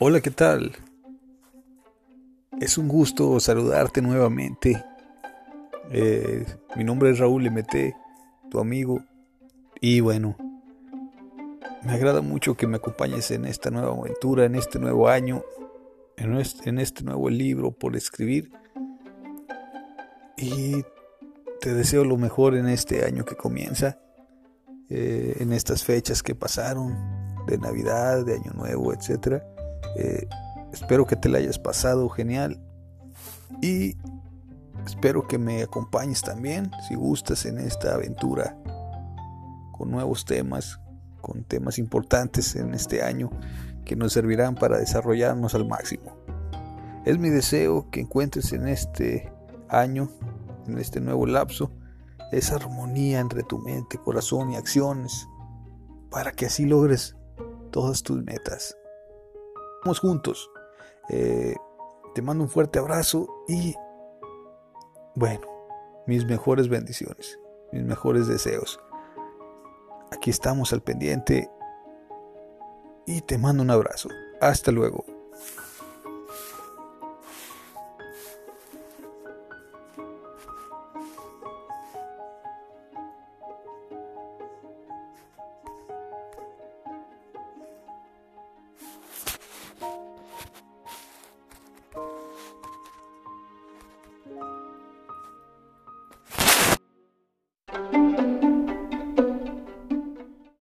Hola, ¿qué tal? Es un gusto saludarte nuevamente. Eh, mi nombre es Raúl MT, tu amigo. Y bueno, me agrada mucho que me acompañes en esta nueva aventura, en este nuevo año, en este, nuevo libro por escribir. Y te deseo lo mejor en este año que comienza, eh, en estas fechas que pasaron, de Navidad, de Año Nuevo, etcétera eh, espero que te la hayas pasado genial y espero que me acompañes también si gustas en esta aventura con nuevos temas, con temas importantes en este año que nos servirán para desarrollarnos al máximo. Es mi deseo que encuentres en este año, en este nuevo lapso, esa armonía entre tu mente, corazón y acciones, para que así logres todas tus metas juntos. Eh, te mando un fuerte abrazo y bueno, mis mejores bendiciones, mis mejores deseos. Aquí estamos al pendiente y te mando un abrazo. Hasta luego.